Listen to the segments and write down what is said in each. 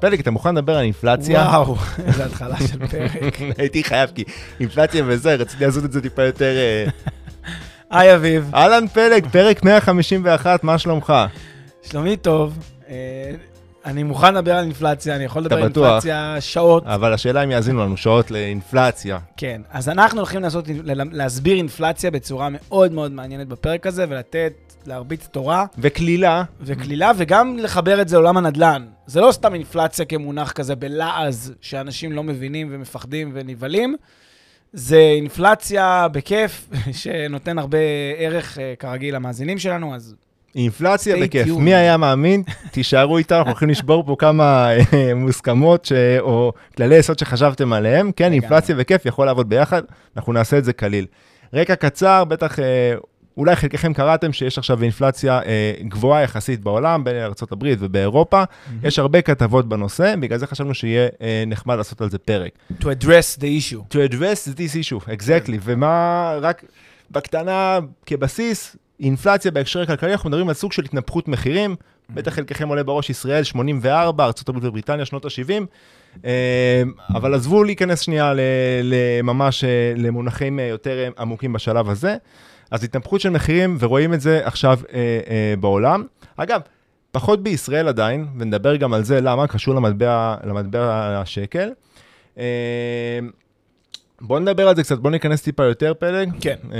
פלג, אתה מוכן לדבר על אינפלציה? וואו, איזה התחלה של פרק. הייתי חייב, כי אינפלציה וזה, רציתי לעשות את זה טיפה יותר... אה, היי אביב, אהלן פלג, פרק 151, מה שלומך? שלומי טוב. אני מוכן לדבר על אינפלציה, אני יכול לדבר על? אינפלציה שעות. אבל השאלה אם יאזינו לנו שעות לאינפלציה. כן, אז אנחנו הולכים לעשות, להסביר אינפלציה בצורה מאוד מאוד מעניינת בפרק הזה, ולתת, להרביץ תורה וקלילה, וקלילה, וגם לחבר את זה לעולם הנדל"ן. זה לא סתם אינפלציה כמונח כזה בלעז, שאנשים לא מבינים ומפחדים ונבהלים. זה אינפלציה בכיף, שנותן הרבה ערך, אה, כרגיל, למאזינים שלנו, אז אינפלציה בכיף. מי היה מאמין? תישארו איתנו, אנחנו הולכים לשבור פה כמה אה, מוסכמות ש... או כללי יסוד שחשבתם עליהם. כן. אינפלציה וכיף יכול לעבוד ביחד, אנחנו נעשה את זה קליל. רקע קצר, בטח... אה, אולי חלקכם קראתם שיש עכשיו אינפלציה אה, גבוהה יחסית בעולם, בארה"ב ובאירופה. יש הרבה כתבות בנושא, בגלל זה חשבנו שיהיה אה, נחמד לעשות על זה פרק. to address the issue. To address this issue, exactly. ומה, רק בקטנה, כבסיס, אינפלציה בהקשר הכלכלי, אנחנו מדברים על סוג של התנפחות מחירים. בטח חלקכם עולה בראש ישראל 84, ארה"ב ובריטניה, שנות ה-70. אבל עזבו להיכנס שנייה לממש אה, למונחים אה, יותר אה, עמוקים בשלב הזה. אז התנפחות של מחירים, ורואים את זה עכשיו אה, אה, בעולם. אגב, פחות בישראל עדיין, ונדבר גם על זה, למה, קשור למטבע, למטבע השקל. בוא נדבר על זה קצת, בוא ניכנס טיפה יותר פלג. כן. אה,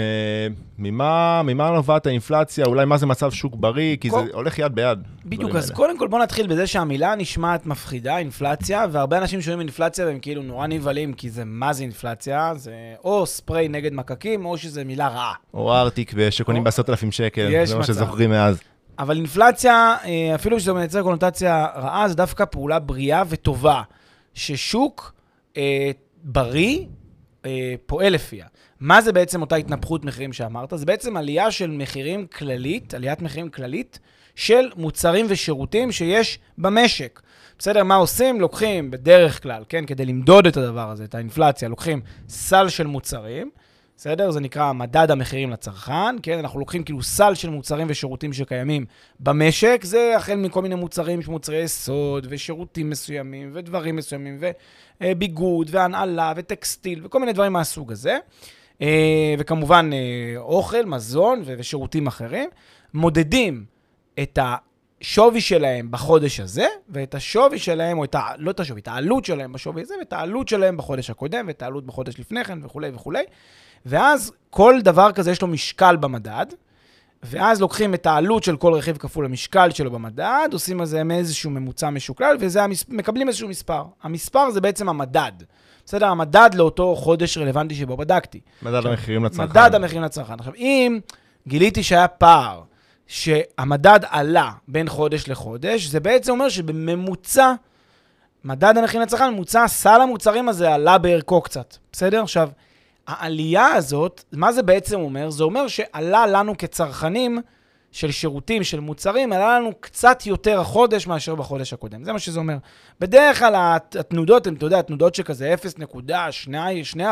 ממה, ממה נובעת האינפלציה, אולי מה זה מצב שוק בריא, כי כל- זה הולך יד ביד. בדיוק, אז האלה. קודם כל בוא נתחיל בזה שהמילה נשמעת מפחידה, אינפלציה, והרבה אנשים שומעים אינפלציה והם כאילו נורא נבהלים, כי זה מה זה אינפלציה? זה או ספרי נגד מקקים, או שזה מילה רעה. או ארטיק שקונים או- בעשרת אלפים שקל, זה מה. שזוכרים מאז. אבל אינפלציה, אה, אפילו שזה מייצר קונוטציה רעה, זה דווקא פעולה בריאה וטובה, ששוק אה, בריא אה, פועל לפיה. מה זה בעצם אותה התנפחות מחירים שאמרת? זה בעצם עלייה של מחירים כללית, עליית מחירים כללית, של מוצרים ושירותים שיש במשק. בסדר, מה עושים? לוקחים בדרך כלל, כן, כדי למדוד את הדבר הזה, את האינפלציה, לוקחים סל של מוצרים, בסדר? זה נקרא מדד המחירים לצרכן, כן? אנחנו לוקחים כאילו סל של מוצרים ושירותים שקיימים במשק, זה החל מכל מיני מוצרים, מוצרי יסוד, ושירותים מסוימים, ודברים מסוימים, וביגוד, והנעלה, וטקסטיל, וכל מיני דברים מהסוג הזה. אה, וכמובן, אה, אוכל, מזון ושירותים אחרים. מודדים את השווי שלהם בחודש הזה, ואת השווי שלהם, או את ה... לא את השווי, את העלות שלהם בשווי הזה, ואת העלות שלהם בחודש הקודם, ואת העלות בחודש לפני כן, וכולי וכולי. ואז כל דבר כזה יש לו משקל במדד, ואז לוקחים את העלות של כל רכיב כפול המשקל שלו במדד, עושים על זה איזשהו ממוצע משוקלל, ומקבלים איזשהו מספר. המספר זה בעצם המדד. בסדר? המדד לאותו חודש רלוונטי שבו בדקתי. מדד המחירים לצרכן. מדד המחירים לצרכן. עכשיו, אם גיליתי שהיה פער, שהמדד עלה בין חודש לחודש, זה בעצם אומר שבממוצע, מדד המחירים לצרכן, ממוצע סל המוצרים הזה עלה בערכו קצת. בסדר? עכשיו, העלייה הזאת, מה זה בעצם אומר? זה אומר שעלה לנו כצרכנים של שירותים, של מוצרים, עלה לנו קצת יותר החודש מאשר בחודש הקודם. זה מה שזה אומר. בדרך כלל הת- התנודות הן, אתה יודע, תנודות שכזה 0.2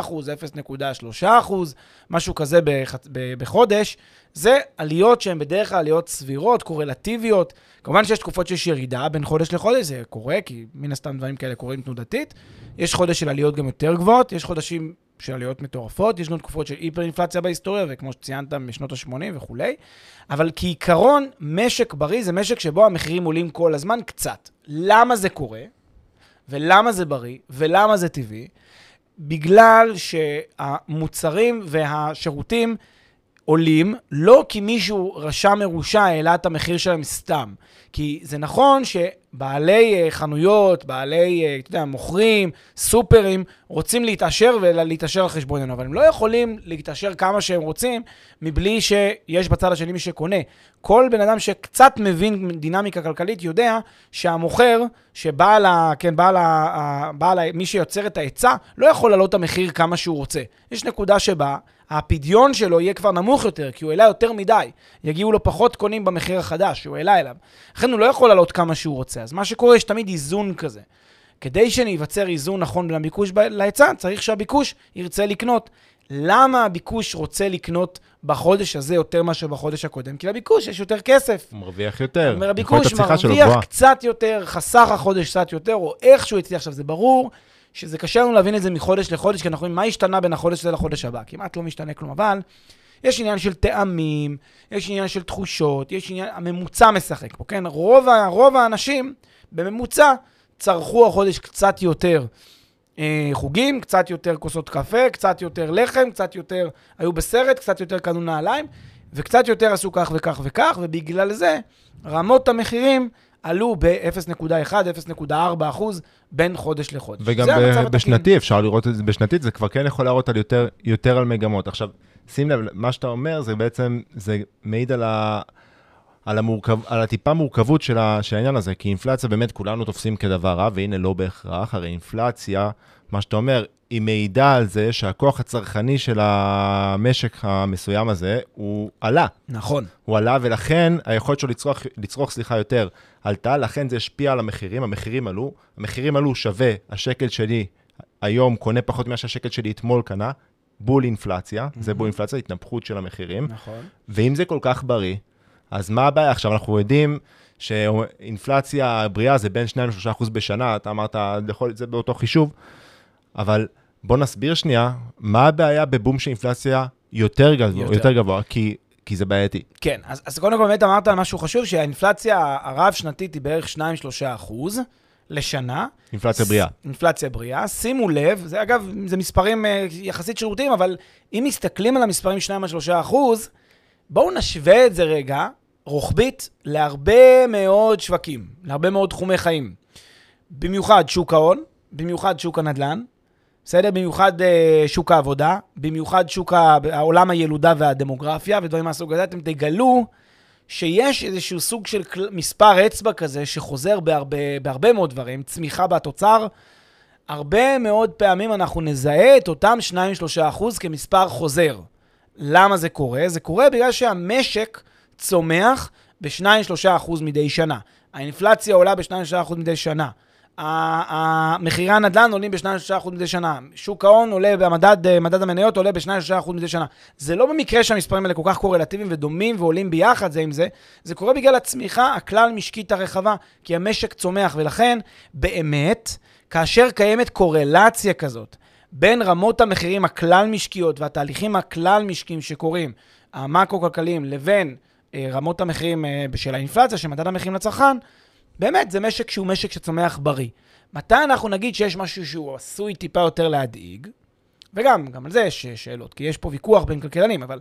אחוז, 0.3 אחוז, משהו כזה בח- ב- בחודש. זה עליות שהן בדרך כלל עליות סבירות, קורלטיביות. כמובן שיש תקופות שיש ירידה בין חודש לחודש, זה קורה, כי מן הסתם דברים כאלה קורים תנודתית. יש חודש של עליות גם יותר גבוהות, יש חודשים של עליות מטורפות, יש גם תקופות של היפר-אינפלציה בהיסטוריה, וכמו שציינת, משנות ה-80 וכולי. אבל כעיקרון, משק בריא זה משק שבו המחירים עולים כל הזמן קצת. למה זה קורה? ולמה זה בריא? ולמה זה טבעי? בגלל שהמוצרים והשירותים עולים, לא כי מישהו רשע מרושע העלה את המחיר שלהם סתם. כי זה נכון שבעלי אה, חנויות, בעלי, אה, אתה יודע, מוכרים, סופרים, רוצים להתעשר ולהתעשר על חשבוננו, אבל הם לא יכולים להתעשר כמה שהם רוצים מבלי שיש בצד השני מי שקונה. כל בן אדם שקצת מבין דינמיקה כלכלית יודע שהמוכר, שבעל ה... כן, בעל ה... בעל ה... מי שיוצר את ההיצע, לא יכול להעלות את המחיר כמה שהוא רוצה. יש נקודה שבה הפדיון שלו יהיה כבר נמוך יותר, כי הוא העלה יותר מדי. יגיעו לו פחות קונים במחיר החדש שהוא העלה אליו. לכן הוא לא יכול לעלות כמה שהוא רוצה. אז מה שקורה, יש תמיד איזון כזה. כדי שייווצר איזון נכון בין הביקוש להיצע, צריך שהביקוש ירצה לקנות. למה הביקוש רוצה לקנות בחודש הזה יותר מאשר בחודש הקודם? כי לביקוש יש יותר כסף. הוא מרוויח יותר. הביקוש מרוויח קצת יותר, חסך החודש קצת יותר, או איך שהוא הצליח. עכשיו, זה ברור שזה קשה לנו להבין את זה מחודש לחודש, כי אנחנו רואים מה השתנה בין החודש הזה לחודש הבא. כמעט לא משתנה כלום, אבל יש עניין של טעמים, יש עניין של תחושות, יש עניין, הממוצע משחק פה, כן? רוב, רוב האנשים בממוצע צרכו החודש קצת יותר אה, חוגים, קצת יותר כוסות קפה, קצת יותר לחם, קצת יותר היו בסרט, קצת יותר קנו נעליים, וקצת יותר עשו כך וכך וכך, ובגלל זה רמות המחירים עלו ב-0.1, 0.4 אחוז בין חודש לחודש. וגם בשנתי, אפשר לראות את זה בשנתית, זה כבר כן יכול להראות על יותר, יותר על מגמות. עכשיו, שים לב, מה שאתה אומר, זה בעצם, זה מעיד על, ה, על, המורכב, על הטיפה מורכבות של, ה, של העניין הזה, כי אינפלציה באמת כולנו תופסים כדבר רע, והנה לא בהכרח, הרי אינפלציה, מה שאתה אומר, היא מעידה על זה שהכוח הצרכני של המשק המסוים הזה, הוא עלה. נכון. הוא עלה, ולכן היכולת שלו לצרוך, לצרוך סליחה, יותר עלתה, לכן זה השפיע על המחירים, המחירים עלו, המחירים עלו שווה, השקל שלי היום קונה פחות ממה שהשקל שלי אתמול קנה, בול אינפלציה, mm-hmm. זה בול אינפלציה, התנפחות של המחירים. נכון. ואם זה כל כך בריא, אז מה הבעיה? עכשיו, אנחנו יודעים שאינפלציה בריאה זה בין 2-3% בשנה, אתה אמרת, זה באותו חישוב, אבל בוא נסביר שנייה, מה הבעיה בבום של אינפלציה יותר גבוה, יותר, יותר גבוה, כי, כי זה בעייתי. כן, אז, אז קודם כל באמת אמרת על משהו חשוב, שהאינפלציה הרב-שנתית היא בערך 2-3 אחוז. לשנה. אינפלציה בריאה. אינפלציה בריאה. שימו לב, זה אגב, זה מספרים uh, יחסית שירותיים, אבל אם מסתכלים על המספרים 2-3 אחוז, בואו נשווה את זה רגע, רוחבית, להרבה מאוד שווקים, להרבה מאוד תחומי חיים. במיוחד שוק ההון, במיוחד שוק הנדל"ן, בסדר? במיוחד uh, שוק העבודה, במיוחד שוק העולם הילודה והדמוגרפיה ודברים מהסוג הזה, אתם תגלו שיש איזשהו סוג של כל, מספר אצבע כזה שחוזר בהרבה, בהרבה מאוד דברים, צמיחה בתוצר. הרבה מאוד פעמים אנחנו נזהה את אותם 2-3 אחוז כמספר חוזר. למה זה קורה? זה קורה בגלל שהמשק צומח ב-2-3 אחוז מדי שנה. האינפלציה עולה ב-2-3 אחוז מדי שנה. מחירי הנדל"ן עולים ב-2-3% מדי שנה, שוק ההון עולה, במדד, אה, מדד המניות עולה ב-2-3% מדי שנה. זה לא במקרה שהמספרים האלה כל כך קורלטיביים ודומים ועולים ביחד זה עם זה, זה קורה בגלל הצמיחה הכלל משקית הרחבה, כי המשק צומח, ולכן באמת, כאשר קיימת קורלציה כזאת בין רמות המחירים הכלל משקיות והתהליכים הכלל משקיים שקורים, המקרו-כלכליים, לבין אה, רמות המחירים אה, של האינפלציה, של מדד המחירים לצרכן, באמת, זה משק שהוא משק שצומח בריא. מתי אנחנו נגיד שיש משהו שהוא עשוי טיפה יותר להדאיג? וגם, גם על זה יש שאלות, כי יש פה ויכוח בין כלכלנים, אבל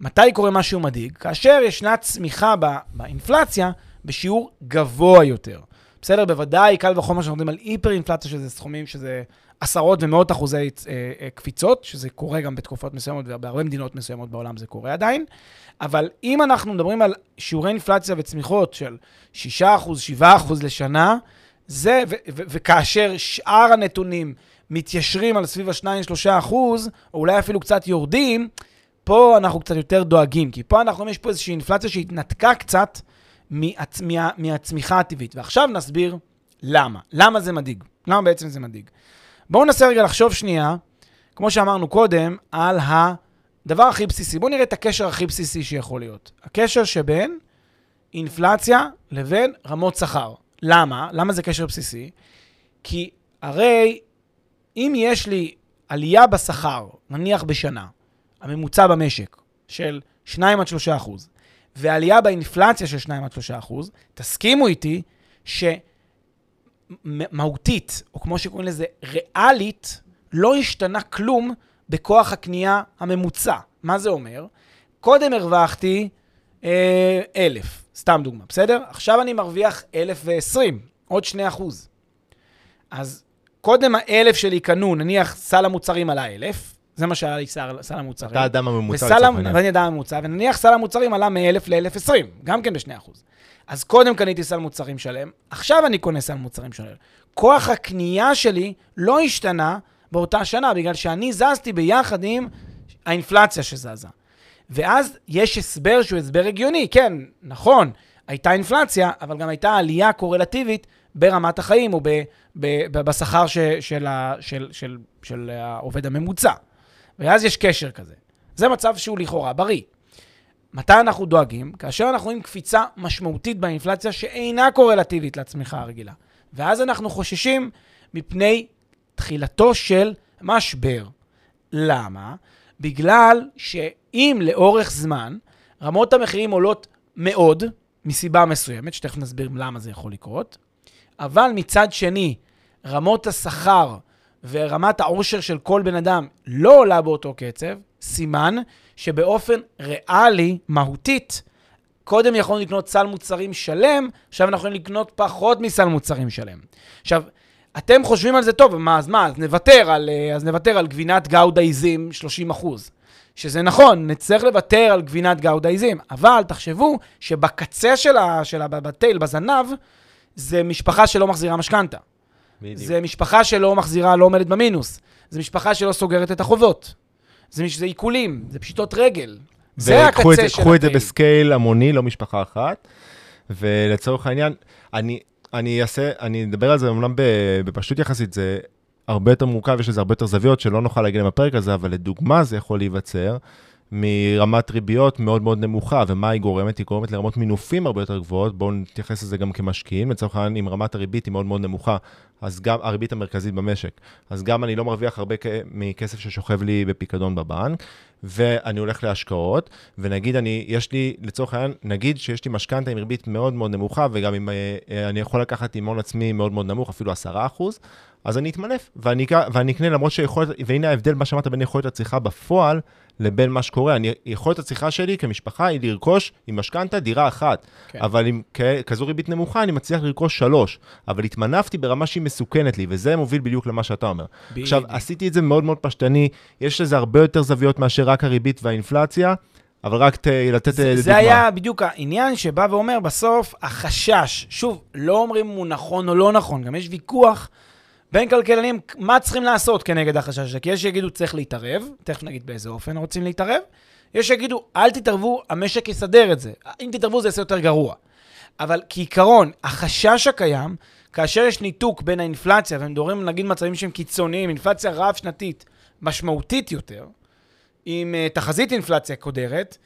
מתי קורה משהו מדאיג? כאשר ישנה צמיחה באינפלציה בשיעור גבוה יותר. בסדר? בוודאי, קל וחומר שאנחנו מדברים על היפר-אינפלציה, שזה סכומים שזה עשרות ומאות אחוזי אה, אה, קפיצות, שזה קורה גם בתקופות מסוימות, ובהרבה מדינות מסוימות בעולם זה קורה עדיין. אבל אם אנחנו מדברים על שיעורי אינפלציה וצמיחות של 6%, 7% לשנה, זה, ו- ו- וכאשר שאר הנתונים מתיישרים על סביב ה-2-3 או אולי אפילו קצת יורדים, פה אנחנו קצת יותר דואגים, כי פה אנחנו, יש פה איזושהי אינפלציה שהתנתקה קצת מהצ... מה... מהצמיחה הטבעית. ועכשיו נסביר למה. למה זה מדאיג? למה בעצם זה מדאיג? בואו ננסה רגע לחשוב שנייה, כמו שאמרנו קודם, על הדבר הכי בסיסי. בואו נראה את הקשר הכי בסיסי שיכול להיות. הקשר שבין אינפלציה לבין רמות שכר. למה? למה זה קשר בסיסי? כי הרי אם יש לי עלייה בשכר, נניח בשנה, הממוצע במשק של 2 עד 3 אחוז, ועלייה באינפלציה של 2 עד 3 אחוז, תסכימו איתי שמהותית, או כמו שקוראים לזה, ריאלית, לא השתנה כלום בכוח הקנייה הממוצע. מה זה אומר? קודם הרווחתי אה, אלף, סתם דוגמה, בסדר? עכשיו אני מרוויח אלף ועשרים, עוד שני אחוז. אז קודם האלף שלי קנו, נניח סל המוצרים עלה אלף, זה מה שהיה לי סל, סל המוצרים. אתה האדם הממוצע לצורך העניין. ואני אדם הממוצע, ונניח סל המוצרים עלה מ-1,000 ל-1,020, גם כן ב-2%. אז קודם קניתי סל מוצרים שלם, עכשיו אני קונה סל מוצרים שלם. כוח הקנייה שלי לא השתנה באותה שנה, בגלל שאני זזתי ביחד עם האינפלציה שזזה. ואז יש הסבר שהוא הסבר הגיוני, כן, נכון, הייתה אינפלציה, אבל גם הייתה עלייה קורלטיבית ברמת החיים או ב, ב, ב, בשכר ש, של, ה, של, של, של העובד הממוצע. ואז יש קשר כזה. זה מצב שהוא לכאורה בריא. מתי אנחנו דואגים? כאשר אנחנו רואים קפיצה משמעותית באינפלציה שאינה קורלטיבית לצמיחה הרגילה. ואז אנחנו חוששים מפני תחילתו של משבר. למה? בגלל שאם לאורך זמן רמות המחירים עולות מאוד, מסיבה מסוימת, שתכף נסביר למה זה יכול לקרות, אבל מצד שני, רמות השכר ורמת העושר של כל בן אדם לא עולה באותו קצב, סימן שבאופן ריאלי, מהותית, קודם יכולנו לקנות סל מוצרים שלם, עכשיו אנחנו יכולים לקנות פחות מסל מוצרים שלם. עכשיו, אתם חושבים על זה טוב, מה, אז מה, אז נוותר על, אה, אז נוותר על גבינת גאודה עיזים 30 אחוז. שזה נכון, נצטרך לוותר על גבינת גאודה עיזים, אבל תחשבו שבקצה של ה- של ה- בטייל, בזנב, זה משפחה שלא מחזירה משכנתה. בדיוק. זה משפחה שלא מחזירה, לא עומדת במינוס. זה משפחה שלא סוגרת את החובות. זה, זה עיקולים, זה פשיטות רגל. זה וקחו את הקצה זה- של קחו את זה. בסקייל המוני, לא משפחה אחת. ולצורך העניין, אני, אני אעשה, אני אדבר על זה אמנם ב- בפשטות יחסית, זה הרבה יותר מורכב, יש לזה הרבה יותר זוויות שלא נוכל להגיע להם בפרק הזה, אבל לדוגמה זה יכול להיווצר מרמת ריביות מאוד מאוד נמוכה, ומה היא גורמת? היא גורמת לרמות מינופים הרבה יותר גבוהות, בואו נתייחס לזה גם כמשקיעים, לצורך העניין אם רמת הריבית היא מאוד מאוד נמוכה, אז גם הריבית המרכזית במשק, אז גם אני לא מרוויח הרבה מכסף ששוכב לי בפיקדון בבנק, ואני הולך להשקעות, ונגיד אני, יש לי, לצורך העניין, נגיד שיש לי משכנתה עם ריבית מאוד מאוד נמוכה, וגם אם אה, אה, אני יכול לקחת עם הון עצמי מאוד מאוד נמוך, אפילו 10 אחוז, אז אני אתמנף, ואני, ואני אקנה למרות שיכולת, והנה ההבדל, מה שאמרת בין יכולת הצריכה בפועל לבין מה שקורה. אני, יכולת הצריכה שלי כמשפחה היא לרכוש עם משכנתה דירה אחת, כן. אבל עם כ- כזו ריבית נמוכה אני מצליח לרכוש שלוש, אבל התמנפתי ברמה שהיא מסוכנת לי, וזה מוביל בדיוק למה שאתה אומר. עכשיו, בדיוק. עשיתי את זה מאוד מאוד פשטני, יש לזה הרבה יותר זוויות מאשר רק הריבית והאינפלציה, אבל רק ת, לתת אה, זה, דוגמה. זה היה בדיוק העניין שבא ואומר בסוף, החשש, שוב, לא אומרים אם הוא נכון או לא נכון, גם יש ויכוח בין כלכלנים, מה צריכים לעשות כנגד החשש הזה, כי יש שיגידו צריך להתערב, תכף נגיד באיזה אופן רוצים להתערב, יש שיגידו אל תתערבו, המשק יסדר את זה, אם תתערבו זה יעשה יותר גרוע. אבל כעיקרון, החשש הקיים, כאשר יש ניתוק בין האינפלציה, ומדברים נגיד מצבים שהם קיצוניים, אינפלציה רב-שנתית משמעותית יותר, עם uh, תחזית אינפלציה קודרת,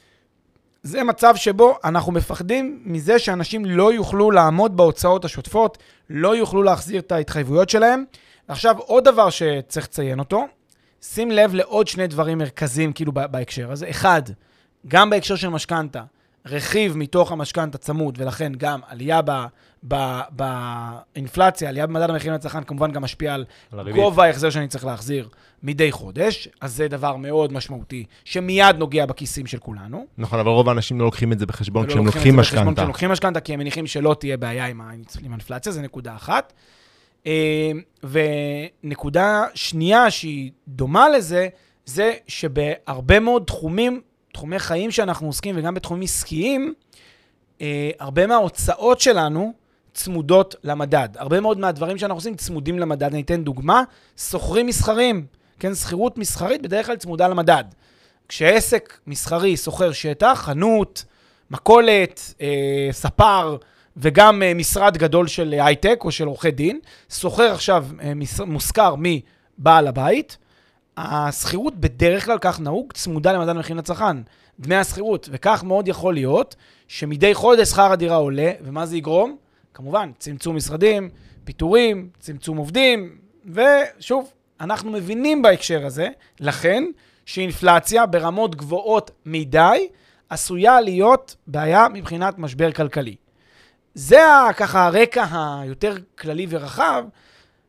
זה מצב שבו אנחנו מפחדים מזה שאנשים לא יוכלו לעמוד בהוצאות השוטפות, לא יוכלו להחזיר את ההתחייבויות שלהם. עכשיו, עוד דבר שצריך לציין אותו, שים לב לעוד שני דברים מרכזיים כאילו בהקשר הזה. אחד, גם בהקשר של משכנתה, רכיב מתוך המשכנתה צמוד, ולכן גם עלייה באינפלציה, עלייה במדד המחירים לצרכן, כמובן גם משפיע על. גובה ההחזר שאני צריך להחזיר מדי חודש, אז זה דבר מאוד משמעותי, שמיד נוגע בכיסים של כולנו. נכון, אבל רוב האנשים לא לוקחים את זה בחשבון ולא כשהם לוקחים משכנתה. כשהם לוקחים משכנתה, כי הם מניחים שלא תהיה בעיה עם האינפלציה, זה נקודה אחת. אה, ונקודה שנייה שהיא דומה לזה, זה שבהרבה מאוד תחומים, תחומי חיים שאנחנו עוסקים, וגם בתחומים עסקיים, אה, הרבה מההוצאות שלנו צמודות למדד. הרבה מאוד מהדברים שאנחנו עושים צמודים למדד. אני אתן דוגמה, שוכרים מסחרים, כן, שכירות מסחרית בדרך כלל צמודה למדד. כשעסק מסחרי שוכר שטח, חנות, מכולת, אה, ספר וגם אה, משרד גדול של הייטק או של עורכי דין, שוכר עכשיו אה, מושכר מבעל הבית, השכירות בדרך כלל, כך נהוג, צמודה למדד המחירים לצרכן. דמי השכירות, וכך מאוד יכול להיות שמדי חודש שכר הדירה עולה, ומה זה יגרום? כמובן, צמצום משרדים, פיטורים, צמצום עובדים, ושוב, אנחנו מבינים בהקשר הזה, לכן, שאינפלציה ברמות גבוהות מדי עשויה להיות בעיה מבחינת משבר כלכלי. זה ככה הרקע היותר כללי ורחב,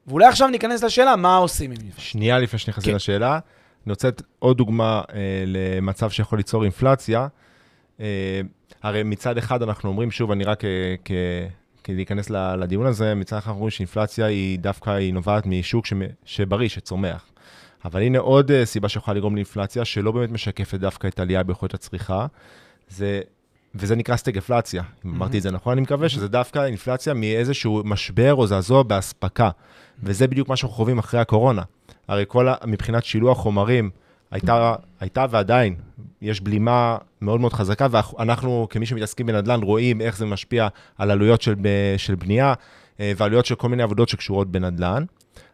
ואולי עכשיו ניכנס לשאלה מה עושים עם זה. שנייה לפני שנכנסים כן. לשאלה, אני רוצה לתת עוד דוגמה אה, למצב שיכול ליצור אינפלציה. אה, הרי מצד אחד אנחנו אומרים, שוב, אני רק אה, להיכנס לדיון הזה, מצד אחד אנחנו אומרים שאינפלציה היא דווקא, היא נובעת משוק. שבריא, שצומח. אבל הנה עוד אה, סיבה שיכולה לגרום לאינפלציה, שלא באמת משקפת דווקא את העלייה ביכולת הצריכה, זה, וזה נקרא סטגפלציה. אם Mm-hmm. אמרתי את זה נכון, אני מקווה שזה דווקא אינפלציה מאיזשהו משבר או זעזוע באספקה. וזה בדיוק מה שאנחנו חווים אחרי הקורונה. הרי כל, מבחינת שילוח חומרים, הייתה, הייתה ועדיין, יש בלימה מאוד מאוד חזקה, ואנחנו, כמי שמתעסקים בנדל"ן, רואים איך זה משפיע על עלויות של, ב- של בנייה, אה, ועלויות של כל מיני עבודות שקשורות בנדל"ן.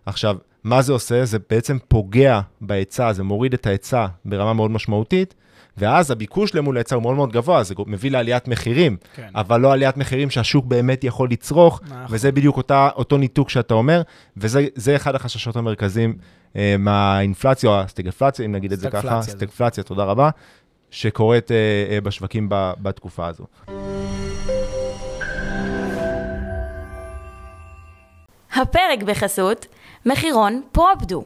עכשיו, מה זה עושה? זה בעצם פוגע בהיצע, זה מוריד את ההיצע ברמה מאוד משמעותית, ואז הביקוש למול ההיצע הוא מאוד מאוד גבוה, זה מביא לעליית מחירים, כן. אבל לא עליית מחירים שהשוק באמת יכול לצרוך, נכון. וזה בדיוק אותה, אותו ניתוק שאתה אומר, וזה זה אחד החששות המרכזיים אה, מהאינפלציה, או הסטגפלציה, אם נגיד את זה ככה, סטגפלציה תודה רבה, שקורית אה, אה, בשווקים בתקופה הזו. הפרק בחסות מחירון פרופדו,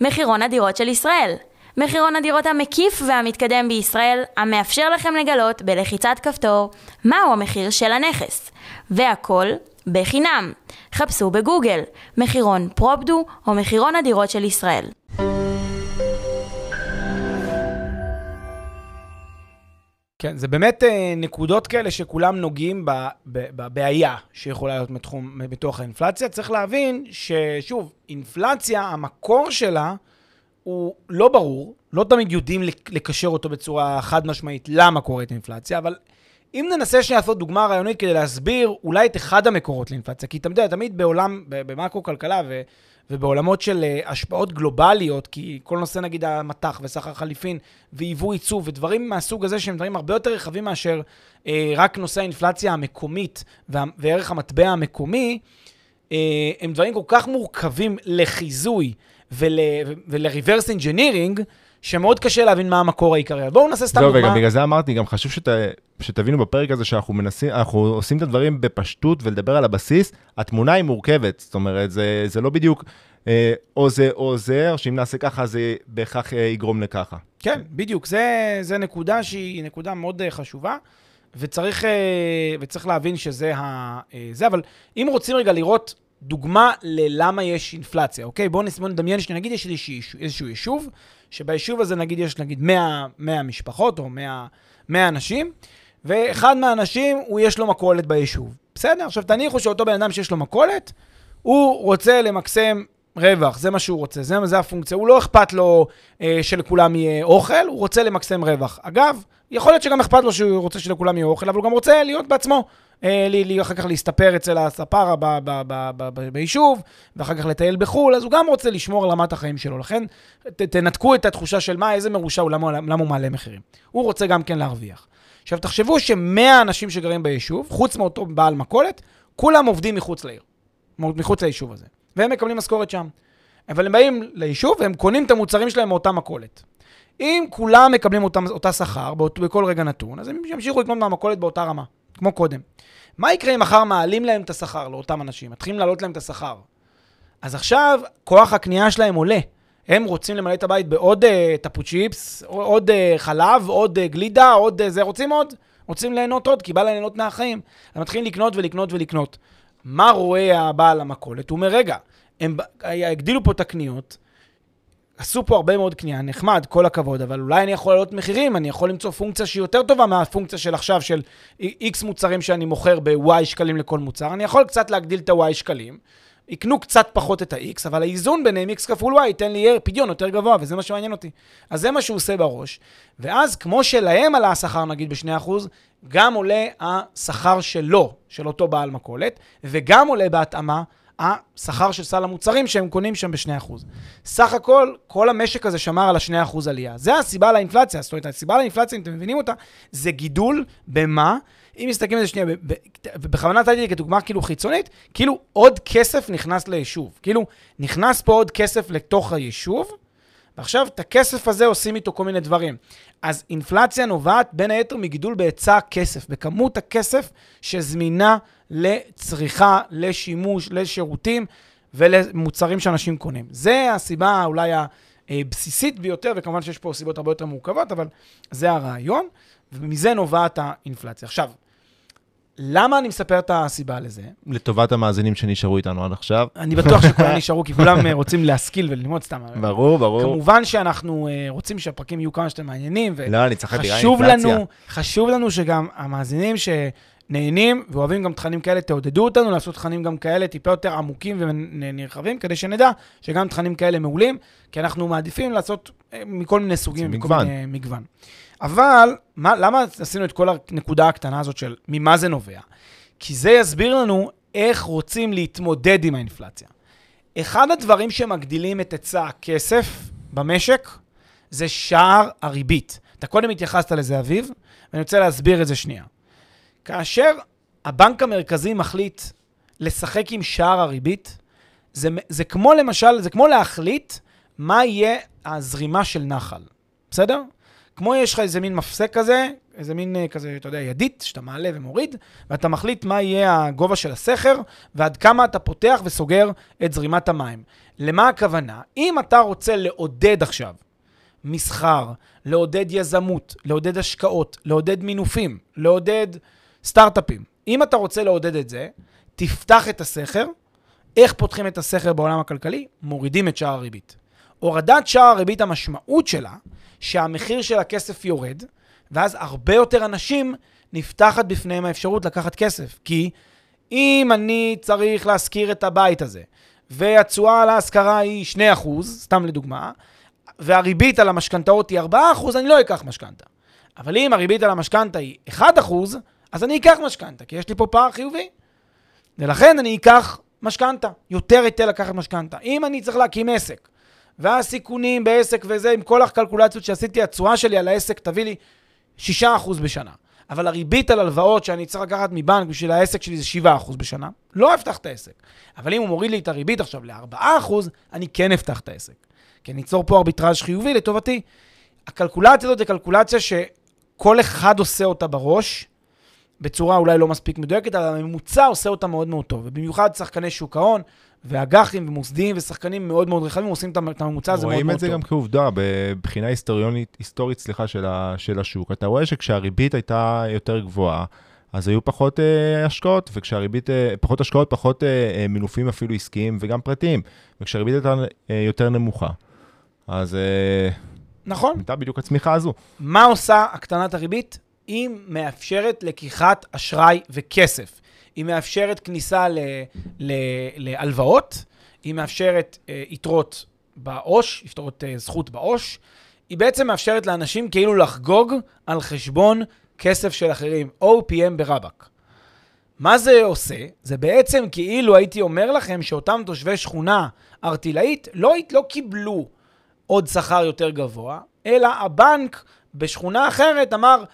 מחירון הדירות של ישראל. מחירון הדירות המקיף והמתקדם בישראל, המאפשר לכם לגלות בלחיצת כפתור מהו המחיר של הנכס. והכל בחינם. חפשו בגוגל מחירון פרופדו או מחירון הדירות של ישראל. כן, זה באמת אה, נקודות כאלה שכולם נוגעים בבעיה שיכולה להיות מתחום, בתוך האינפלציה. צריך להבין ששוב, אינפלציה, המקור שלה הוא לא ברור, לא תמיד יודעים לק- לקשר אותו בצורה חד משמעית למה קורית אינפלציה, אבל אם ננסה שנייה לעשות דוגמה רעיונית כדי להסביר אולי את אחד המקורות לאינפלציה, כי אתה יודע, תמיד בעולם, במקרו-כלכלה ו... ובעולמות של אה, השפעות גלובליות, כי כל נושא נגיד המטח וסחר חליפין ויבוא ייצוא ודברים מהסוג הזה שהם דברים הרבה יותר רחבים מאשר אה, רק נושא האינפלציה המקומית וה, וערך המטבע המקומי, אה, הם דברים כל כך מורכבים לחיזוי ול, ול-reverse engineering, שמאוד קשה להבין מה המקור העיקרי. בואו נעשה סתם זהו, דוגמה. וגם בגלל זה אמרתי, גם חשוב שת, שתבינו בפרק הזה שאנחנו מנסים, אנחנו עושים את הדברים בפשטות ולדבר על הבסיס, התמונה היא מורכבת, זאת אומרת, זה, זה לא בדיוק אה, או זה או זה, או שאם נעשה ככה זה בהכרח אה, יגרום לככה. כן, בדיוק. זה, זה נקודה שהיא נקודה מאוד אה, חשובה, וצריך, אה, וצריך להבין שזה ה... אה, זה, אבל אם רוצים רגע לראות דוגמה ללמה יש אינפלציה, אוקיי? בואו בואו נדמיין שנגיד יש איזשהו, איזשהו יישוב, שביישוב הזה נגיד יש נגיד 100, 100 משפחות או 100, 100 אנשים, ואחד מהאנשים, הוא יש לו מכולת ביישוב. בסדר? עכשיו תניחו שאותו בן אדם שיש לו מכולת, הוא רוצה למקסם רווח, זה מה שהוא רוצה, זה, זה הפונקציה. הוא לא אכפת לו אה, שלכולם יהיה אוכל, הוא רוצה למקסם רווח. אגב, יכול להיות שגם אכפת לו שהוא רוצה שלכולם יהיה אוכל, אבל הוא גם רוצה להיות בעצמו. אה, לי, אחר כך להסתפר אצל הספר ביישוב, ואחר כך לטייל בחו"ל, אז הוא גם רוצה לשמור על רמת החיים שלו. לכן, ת, תנתקו את התחושה של מה, איזה מרושע הוא, למה הוא מעלה מחירים. הוא רוצה גם כן להרוויח. עכשיו, תחשבו שמאה אנשים שגרים ביישוב, חוץ מאותו בעל מכולת, כולם עובדים מחוץ לעיר, מחוץ ליישוב הזה. והם מקבלים משכורת שם. אבל הם באים ליישוב והם קונים את המוצרים שלהם מאותה מכולת. אם כולם מקבלים אותה, אותה שכר באות, בכל רגע נתון, אז הם ימשיכו לקנות מהמכולת באותה רמה, כמו קודם. מה יקרה אם מחר מעלים להם את השכר לאותם אנשים, מתחילים להעלות להם את השכר? אז עכשיו כוח הקנייה שלהם עולה. הם רוצים למלא את הבית בעוד uh, טפו צ'יפס, עוד uh, חלב, עוד uh, גלידה, עוד uh, זה, רוצים עוד? רוצים ליהנות עוד, כי בא ליהנות מהחיים. הם מתחילים לקנות ולקנות ולקנות. מה רואה הבעל המכולת? הוא אומר, רגע, הם הגדילו פה את הקניות, עשו פה הרבה מאוד קנייה, נחמד, כל הכבוד, אבל אולי אני יכול להעלות מחירים, אני יכול למצוא פונקציה שהיא יותר טובה מהפונקציה של עכשיו, של X מוצרים שאני מוכר ב-Y שקלים לכל מוצר. אני יכול קצת להגדיל את ה-Y שקלים, יקנו קצת פחות את ה-X, אבל האיזון ביניהם X כפול Y ייתן לי פדיון יותר גבוה, וזה מה שמעניין אותי. אז זה מה שהוא עושה בראש. ואז, כמו שלהם עלה השכר נגיד ב-2%, גם עולה השכר שלו, של אותו בעל מכולת, וגם עולה בהתאמה השכר של סל המוצרים שהם קונים שם ב-2%. סך הכל, כל המשק הזה שמר על ה-2% עלייה. זה הסיבה לאינפלציה. זאת אומרת, הסיבה לאינפלציה, אם אתם מבינים אותה, זה גידול במה? אם מסתכלים על זה שנייה, ב- ב- ובכוונה נתתי לי כדוגמה כאילו חיצונית, כאילו עוד כסף נכנס ליישוב. כאילו, נכנס פה עוד כסף לתוך היישוב, ועכשיו את הכסף הזה עושים איתו כל מיני דברים. אז אינפלציה נובעת בין היתר מגידול בהיצע הכסף, בכמות הכסף שזמינה לצריכה, לשימוש, לשירותים ולמוצרים שאנשים קונים. זה הסיבה אולי ה- בסיסית ביותר, וכמובן שיש פה סיבות הרבה יותר מורכבות, אבל זה הרעיון, ומזה נובעת האינפלציה. עכשיו, למה אני מספר את הסיבה לזה? לטובת המאזינים שנשארו איתנו עד עכשיו. אני בטוח שכולם נשארו, כי כולם אה, רוצים להשכיל וללמוד סתם. ברור, ברור. כמובן שאנחנו אה, רוצים שהפרקים יהיו כמה שיותר מעניינים, לא, וחשוב אינפלציה. לנו, חשוב לנו שגם המאזינים שנהנים ואוהבים גם תכנים כאלה, תעודדו אותנו לעשות תכנים גם כאלה טיפה יותר עמוקים ונרחבים, כדי שנדע שגם תכנים כאלה מעולים, כי אנחנו מעדיפים לעשות אה, מכל מיני סוגים, מכל מגוון. מיני מגוון. אבל, מה, למה עשינו את כל הנקודה הקטנה הזאת של ממה זה נובע? כי זה יסביר לנו איך רוצים להתמודד עם האינפלציה. אחד הדברים שמגדילים את היצע הכסף במשק זה שער הריבית. אתה קודם התייחסת לזה, אביב, ואני רוצה להסביר את זה שנייה. כאשר הבנק המרכזי מחליט לשחק עם שער הריבית, זה, זה כמו למשל, זה כמו להחליט מה יהיה הזרימה של נחל, בסדר? כמו יש לך איזה מין מפסק כזה, איזה מין אה, כזה, אתה יודע, ידית, שאתה מעלה ומוריד, ואתה מחליט מה יהיה הגובה של הסכר, ועד כמה אתה פותח וסוגר את זרימת המים. למה הכוונה? אם אתה רוצה לעודד עכשיו מסחר, לעודד יזמות, לעודד השקעות, לעודד מינופים, לעודד סטארט-אפים, אם אתה רוצה לעודד את זה, תפתח את הסכר. איך פותחים את הסכר בעולם הכלכלי? מורידים את שער הריבית. הורדת שער הריבית, המשמעות שלה, שהמחיר של הכסף יורד, ואז הרבה יותר אנשים נפתחת בפניהם האפשרות לקחת כסף. כי אם אני צריך להשכיר את הבית הזה, והתשואה על ההשכרה היא 2%, סתם לדוגמה, והריבית על המשכנתאות היא 4%, אני לא אקח משכנתה. אבל אם הריבית על המשכנתה היא 1%, אז אני אקח משכנתה, כי יש לי פה פער חיובי. ולכן אני אקח משכנתה, יותר היטל לקחת משכנתה. אם אני צריך להקים עסק, והסיכונים בעסק וזה, עם כל הקלקולציות שעשיתי, התשואה שלי על העסק תביא לי 6% בשנה. אבל הריבית על הלוואות שאני צריך לקחת מבנק בשביל העסק שלי זה 7% בשנה, לא אפתח את העסק. אבל אם הוא מוריד לי את הריבית עכשיו ל-4%, אני כן אפתח את העסק. כי אני אצור פה ארביטראז' חיובי לטובתי. הקלקולציה הזאת היא קלקולציה שכל אחד עושה אותה בראש, בצורה אולי לא מספיק מדויקת, אבל הממוצע עושה אותה מאוד מאוד טוב. ובמיוחד שחקני שוק ההון, ואג"חים ומוסדיים ושחקנים מאוד מאוד רחבים עושים את הממוצע הזה מאוד רואים מאוד את זה טוב. גם כעובדה, בבחינה היסטוריונית, היסטורית, סליחה, של, ה, של השוק. אתה רואה שכשהריבית הייתה יותר גבוהה, אז היו פחות אה, השקעות, וכשהריבית, אה, פחות השקעות, פחות אה, אה, מינופים אפילו עסקיים וגם פרטיים. וכשהריבית הייתה אה, יותר נמוכה, אז אה, נכון. הייתה בדיוק הצמיחה הזו. מה עושה הקטנת הריבית? היא מאפשרת לקיחת אשראי וכסף. היא מאפשרת כניסה להלוואות, היא מאפשרת אה, יתרות בעו"ש, יתרות אה, זכות בעו"ש. היא בעצם מאפשרת לאנשים כאילו לחגוג על חשבון כסף של אחרים, OPM ברבק. מה זה עושה? זה בעצם כאילו הייתי אומר לכם שאותם תושבי שכונה ארטילאית לא, לא קיבלו עוד שכר יותר גבוה, אלא הבנק בשכונה אחרת אמר,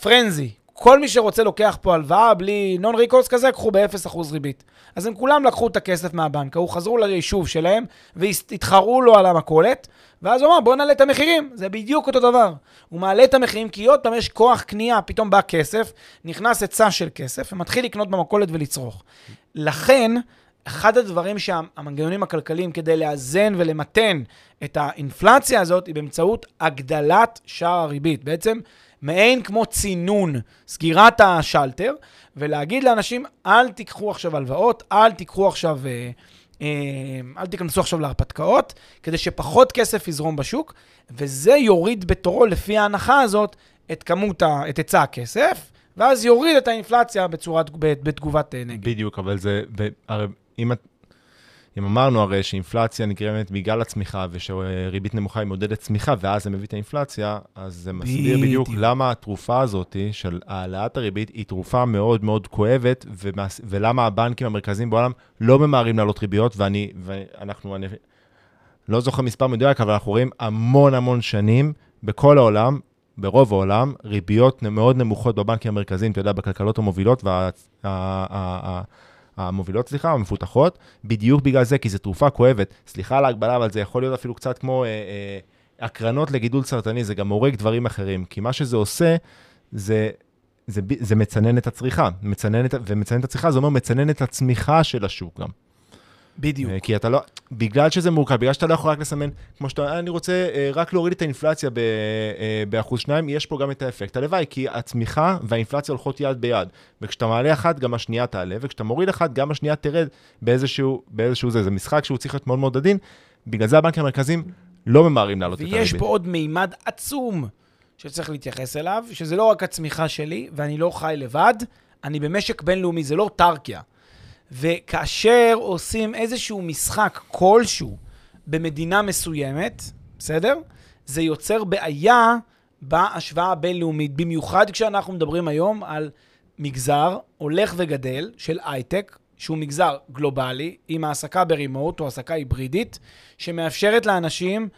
פרנזי, כל מי שרוצה לוקח פה הלוואה בלי נון ריקורס כזה, קחו ב-0% ריבית. אז הם כולם לקחו את הכסף מהבנק, ההוא חזרו ליישוב שלהם והתחרו לו על המכולת, ואז הוא אמר, בוא נעלה את המחירים. זה בדיוק אותו דבר. הוא מעלה את המחירים כי עוד פעם יש כוח קנייה, פתאום בא כסף, נכנס היצע של כסף, ומתחיל לקנות במכולת ולצרוך. לכן, אחד הדברים שהמנגנונים הכלכליים כדי לאזן ולמתן את האינפלציה הזאת, היא באמצעות הגדלת שער הריבית. בעצם, מעין כמו צינון, סגירת השלטר, ולהגיד לאנשים, אל תיקחו עכשיו הלוואות, אל תיקחו עכשיו, אה, אה, אל תיכנסו עכשיו להרפתקאות, כדי שפחות כסף יזרום בשוק, וזה יוריד בתורו, לפי ההנחה הזאת, את כמות, ה- את היצע הכסף, ואז יוריד את האינפלציה בצורת, בתגובת אה, נגד. בדיוק, אבל זה, הרי אם, את- אם אמרנו הרי שאינפלציה נגרמת בגלל הצמיחה, ושריבית נמוכה היא מעודדת צמיחה, ואז זה מביא את האינפלציה, אז זה מסביר בדיוק. למה התרופה הזאת של העלאת הריבית היא תרופה מאוד מאוד כואבת, ומס, ולמה הבנקים המרכזיים בעולם לא ממהרים להעלות ריביות, ואני, ואנחנו, אני לא זוכר מספר מדויק, אבל אנחנו רואים המון המון שנים בכל העולם, ברוב העולם, ריביות מאוד נמוכות בבנקים המרכזיים, אתה יודע, בכלכלות המובילות, וה, המובילות, סליחה, המפותחות, בדיוק בגלל זה, כי זו תרופה כואבת. סליחה על ההגבלה, אבל זה יכול להיות אפילו קצת כמו אה, אה, הקרנות לגידול סרטני, זה גם הורג דברים אחרים, כי מה שזה עושה, זה... זה, זה מצנן את הצריכה, מצנן את, ומצנן את הצריכה, זה אומר מצנן את הצמיחה של השוק גם. בדיוק. אה, כי אתה לא, בגלל שזה מורכב, בגלל שאתה לא יכול רק לסמן, כמו שאתה, "אה, אני רוצה אה, רק להוריד את האינפלציה ב- אה, באחוז שניים, יש פה גם את האפקט הלוואי, כי הצמיחה והאינפלציה הולכות יד ביד. וכשאתה מעלה אחת, גם השנייה תעלה, וכשאתה מוריד אחת, גם השנייה תרד באיזשהו, באיזשהו זה. זה משחק שהוא צריך להיות מאוד מאוד עדין, בגלל זה הבנקים המרכזיים לא ממהרים להעלות את הריבית. ויש פה עוד מימד עצום שצריך להתייחס אליו, שזה לא רק הצמיחה שלי, ואני לא חי לבד, אני במשק בינלאומי, זה לא אוטרקיה. וכאשר עושים איזשהו משחק כלשהו במדינה מסוימת, בסדר? זה יוצר בעיה בהשוואה הבינלאומית, במיוחד כשאנחנו מדברים היום על מגזר הולך וגדל של הייטק, שהוא מגזר גלובלי, עם העסקה ברימוט או העסקה היברידית, שמאפשרת לאנשים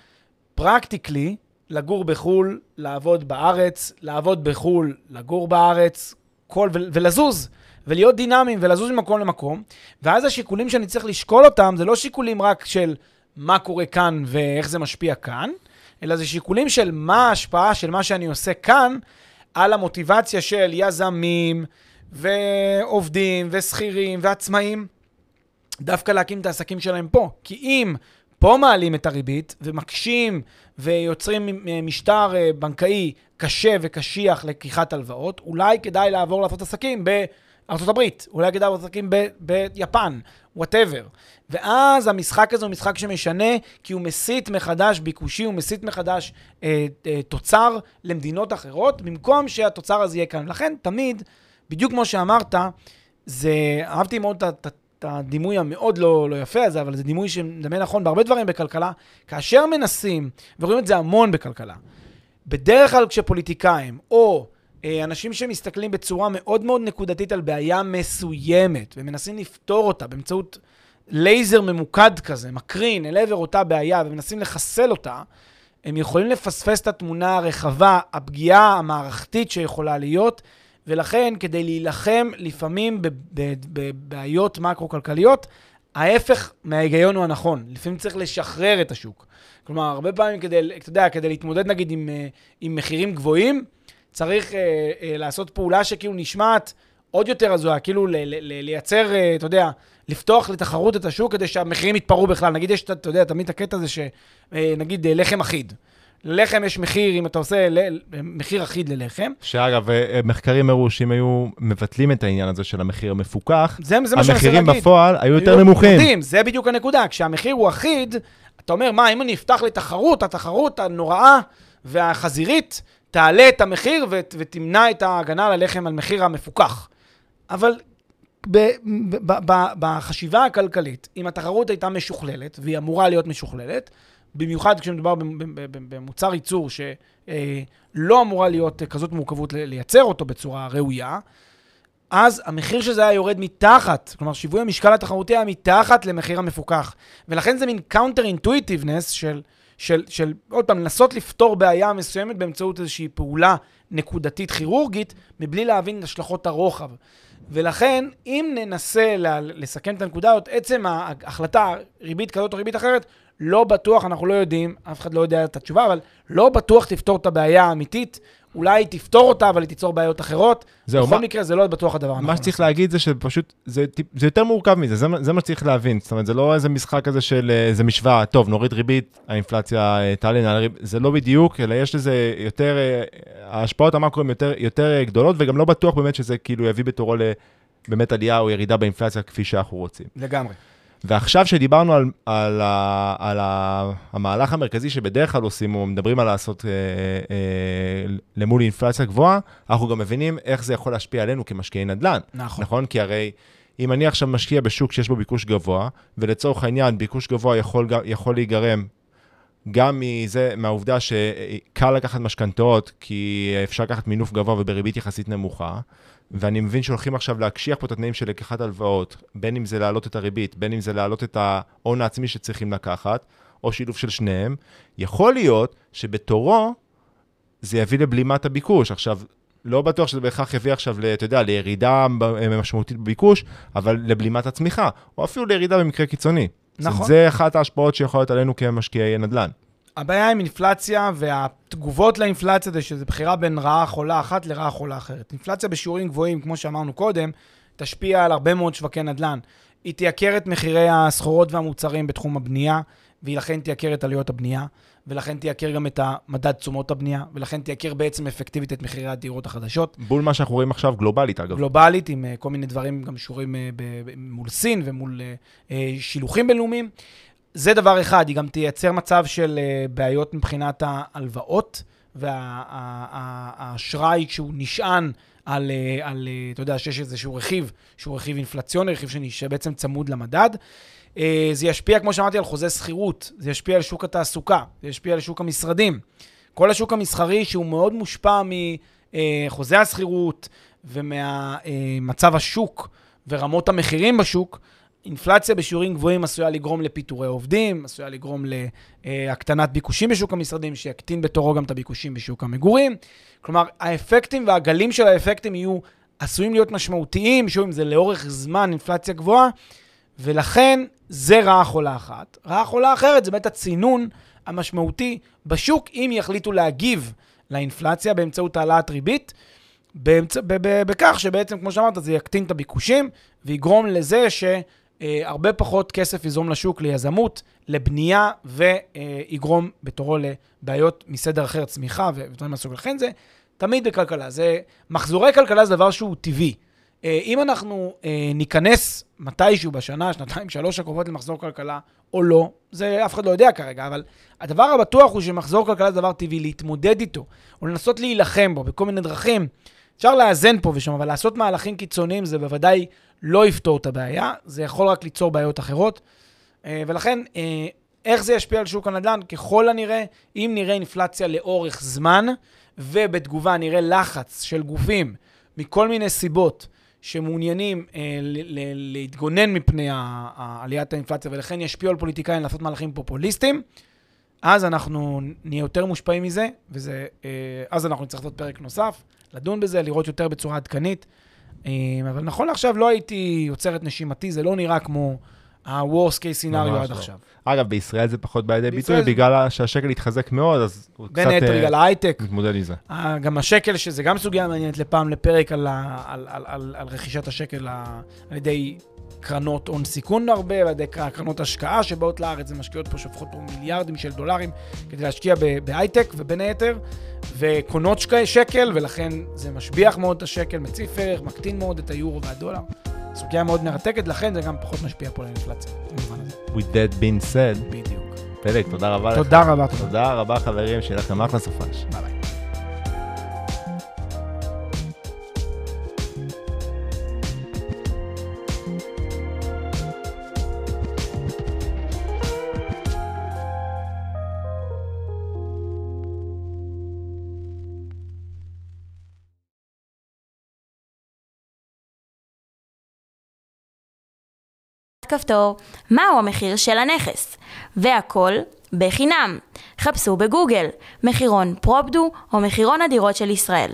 פרקטיקלי לגור בחו"ל, לעבוד בארץ, לעבוד בחו"ל, לגור בארץ, כל, ולזוז, ולהיות דינמיים, ולזוז ממקום למקום. ואז השיקולים שאני צריך לשקול אותם, זה לא שיקולים רק של מה קורה כאן ואיך זה משפיע כאן, אלא זה שיקולים של מה ההשפעה של מה שאני עושה כאן על המוטיבציה של יזמים, ועובדים, ושכירים, ועצמאים, דווקא להקים את העסקים שלהם פה. כי אם פה מעלים את הריבית ומקשים ויוצרים מ- משטר אה, בנקאי קשה וקשיח ללקיחת הלוואות, אולי כדאי לעבור לעשות עסקים בארצות הברית, אולי כדאי לעשות עסקים ביפן, וואטאבר. ואז המשחק הזה הוא משחק שמשנה, כי הוא מסית מחדש ביקושי, הוא מסית מחדש אה, אה, תוצר למדינות אחרות, במקום שהתוצר הזה יהיה כאן. לכן, תמיד, בדיוק כמו שאמרת, זה, אהבתי מאוד את הדימוי המאוד לא, לא יפה הזה, אבל זה דימוי שמדמה נכון בהרבה דברים בכלכלה. כאשר מנסים, ורואים את זה המון בכלכלה, בדרך כלל כשפוליטיקאים, או אנשים שמסתכלים בצורה מאוד מאוד נקודתית על בעיה מסוימת, ומנסים לפתור אותה באמצעות לייזר ממוקד כזה, מקרין אל עבר אותה בעיה, ומנסים לחסל אותה, הם יכולים לפספס את התמונה הרחבה, הפגיעה המערכתית שיכולה להיות, ולכן כדי להילחם לפעמים בב- בבעיות מקרו-כלכליות, ההפך מההיגיון הוא הנכון. לפעמים צריך לשחרר את השוק. כלומר, הרבה פעמים כדי, אתה יודע, כדי להתמודד נגיד עם, אה, עם מחירים גבוהים, צריך אה, אה, לעשות פעולה שכאילו נשמעת עוד יותר הזויה, כאילו ל- ל- ל- לייצר, אה, אתה יודע, לפתוח לתחרות את השוק כדי שהמחירים יתפרעו בכלל. נגיד יש, אתה יודע, תמיד הקטע הזה שנגיד לחם אחיד. ללחם יש מחיר, אם אתה עושה ל- מחיר אחיד ללחם. שאגב, אה, מחקרים הראו שאם היו מבטלים את העניין הזה של המחיר המפוקח, זה, זה מה שאני מנסה המחירים. בפועל היו יותר נמוכים. יורדים, זה בדיוק הנקודה. כשהמחיר הוא אחיד, אתה אומר, מה, אם אני אפתח לתחרות, התחרות הנוראה והחזירית תעלה את המחיר ות, ותמנע את ההגנה על הלחם על מחיר המפוקח. אבל ב, ב, ב, ב, בחשיבה הכלכלית, אם התחרות הייתה משוכללת, והיא אמורה להיות משוכללת, במיוחד כשמדובר במוצר ייצור שלא אמורה להיות כזאת מורכבות לייצר אותו בצורה ראויה, אז המחיר של זה היה יורד מתחת, כלומר שיווי המשקל התחרותי היה מתחת למחיר המפוקח. ולכן זה מין counter intuitiveness של, של, של, עוד פעם, לנסות לפתור בעיה מסוימת באמצעות איזושהי פעולה נקודתית כירורגית, מבלי להבין את השלכות הרוחב. ולכן, אם ננסה לסכם את הנקודה הזאת, עצם ההחלטה, ריבית כזאת או ריבית אחרת, לא בטוח, אנחנו לא יודעים, אף אחד לא יודע את התשובה, אבל לא בטוח תפתור את הבעיה האמיתית. אולי היא תפתור אותה, אבל היא תיצור בעיות אחרות. זהו, בכל מה- מקרה, זה לא בטוח הדבר הנכון. מה שצריך להגיד זה שפשוט, זה, זה יותר מורכב מזה, זה, זה מה שצריך להבין. זאת אומרת, זה לא איזה משחק כזה של אה, איזה משוואה, טוב, נוריד ריבית, האינפלציה אה, תעלה, נעלה ריבית, זה לא בדיוק, אלא יש לזה יותר, אה, ההשפעות המקרו הן יותר, יותר גדולות, וגם לא בטוח באמת שזה כאילו יביא בתורו לבאמת עלייה או ירידה באינפלציה כפי שאנחנו רוצים. לגמרי. ועכשיו שדיברנו על, על, ה, על ה, המהלך המרכזי שבדרך כלל עושים, או מדברים על לעשות אה, אה, למול אינפלציה גבוהה, אנחנו גם מבינים איך זה יכול להשפיע עלינו כמשקיעי נדל"ן. נכון. נכון? כי הרי אם אני עכשיו משקיע בשוק שיש בו ביקוש גבוה, ולצורך העניין ביקוש גבוה יכול, יכול להיגרם גם מזה, מהעובדה שקל לקחת משכנתאות, כי אפשר לקחת מינוף גבוה ובריבית יחסית נמוכה, ואני מבין שהולכים עכשיו להקשיח פה את התנאים של לקיחת הלוואות, בין אם זה להעלות את הריבית, בין אם זה להעלות את ההון העצמי שצריכים לקחת, או שילוב של שניהם, יכול להיות שבתורו זה יביא לבלימת הביקוש. עכשיו, לא בטוח שזה בהכרח יביא עכשיו, אתה יודע, לירידה משמעותית בביקוש, אבל לבלימת הצמיחה, או אפילו לירידה במקרה קיצוני. נכון. זה אחת ההשפעות שיכולות עלינו כמשקיעי נדל"ן. הבעיה עם אינפלציה והתגובות לאינפלציה זה שזה בחירה בין רעה חולה אחת לרעה חולה אחרת. אינפלציה בשיעורים גבוהים, כמו שאמרנו קודם, תשפיע על הרבה מאוד שווקי נדל"ן. היא תייקר את מחירי הסחורות והמוצרים בתחום הבנייה, והיא לכן תייקר את עלויות הבנייה, ולכן תייקר גם את המדד תשומות הבנייה, ולכן תייקר בעצם אפקטיבית את מחירי הדירות החדשות. בול מה שאנחנו רואים עכשיו גלובלית, אגב. גלובלית, עם אה, כל מיני דברים גם שקשורים אה, מול סין ומול אה, שילוחים בינלאומיים. זה דבר אחד, היא גם תייצר מצב של בעיות מבחינת ההלוואות, והאשראי כשהוא נשען על, על, אתה יודע, שיש איזשהו רכיב, שהוא רכיב אינפלציוני, רכיב שבעצם צמוד למדד. אה, זה ישפיע, כמו שאמרתי, על חוזה שכירות, זה ישפיע על שוק התעסוקה, זה ישפיע על שוק המשרדים. כל השוק המסחרי שהוא מאוד מושפע מחוזה השכירות וממצב השוק ורמות המחירים בשוק, אינפלציה בשיעורים גבוהים עשויה לגרום לפיטורי עובדים, עשויה לגרום להקטנת ביקושים בשוק המשרדים, שיקטין בתורו גם את הביקושים בשוק המגורים. כלומר, האפקטים והגלים של האפקטים יהיו עשויים להיות משמעותיים, שוב, אם זה לאורך זמן אינפלציה גבוהה, ולכן זה רעה חולה אחת. רעה חולה אחרת זה באמת הצינון המשמעותי בשוק, אם יחליטו להגיב לאינפלציה באמצעות העלאת ריבית, באמצע, ב- ב- בכך שבעצם, כמו שאמרת, זה יקטין את הביקושים ויגרום לזה שהרבה פחות כסף יזרום לשוק ליזמות, לבנייה, ויגרום בתורו לבעיות מסדר אחר, צמיחה ודברים מהסוג. לכן זה תמיד בכלכלה. זה, מחזורי כלכלה זה דבר שהוא טבעי. אה, אם אנחנו אה, ניכנס מתישהו בשנה, שנתיים, שלוש הקרובות למחזור כלכלה או לא, זה אף אחד לא יודע כרגע, אבל הדבר הבטוח הוא שמחזור כלכלה זה דבר טבעי, להתמודד איתו, או לנסות להילחם בו בכל מיני דרכים. אפשר לאזן פה ושם, אבל לעשות מהלכים קיצוניים זה בוודאי לא יפתור את הבעיה, זה יכול רק ליצור בעיות אחרות. אה, ולכן, איך זה ישפיע על שוק הנדל"ן? ככל הנראה, אם נראה אינפלציה לאורך זמן, ובתגובה נראה לחץ של גופים מכל מיני סיבות שמעוניינים אה, ל- ל- להתגונן מפני עליית האינפלציה, ולכן ישפיעו על פוליטיקאים לעשות מהלכים פופוליסטיים, אז אנחנו נהיה יותר מושפעים מזה, וזה, אה, אז אנחנו נצטרך לעשות פרק נוסף, לדון בזה, לראות יותר בצורה עדכנית. אה, אבל נכון לעכשיו לא הייתי עוצר את נשימתי, זה לא נראה כמו ה-Worst case scenario עד לא. עכשיו. אגב, בישראל זה פחות בא לידי ביטוי, בגלל שהשקל התחזק מאוד, אז הוא קצת בין היתר אה, בגלל ההייטק, מתמודד עם זה. אה, גם השקל, שזה גם סוגיה מעניינת לפעם, לפרק על, ה, על, על, על, על רכישת השקל ה, על ידי קרנות הון סיכון הרבה, ועל ידי קר- קרנות השקעה שבאות לארץ, זה משקיעות פה, שופכות פה מיליארדים של דולרים כדי להשקיע בהייטק, ובין היתר, וקונות שק, שקל, ולכן זה משביח מאוד את השקל, מציף ערך, מקטין מאוד את היורו והדולר. סוגיה מאוד מרתקת, לכן זה גם פחות משפיע פה על האינפלציה, במובן הזה. With that being said, בדיוק. פלג, תודה רבה לך. תודה רבה, תודה. רבה חברים, שיהיה לכם אחלה סופש. ביי ביי. כפתור מהו המחיר של הנכס, והכל בחינם. חפשו בגוגל מחירון פרופדו או מחירון הדירות של ישראל.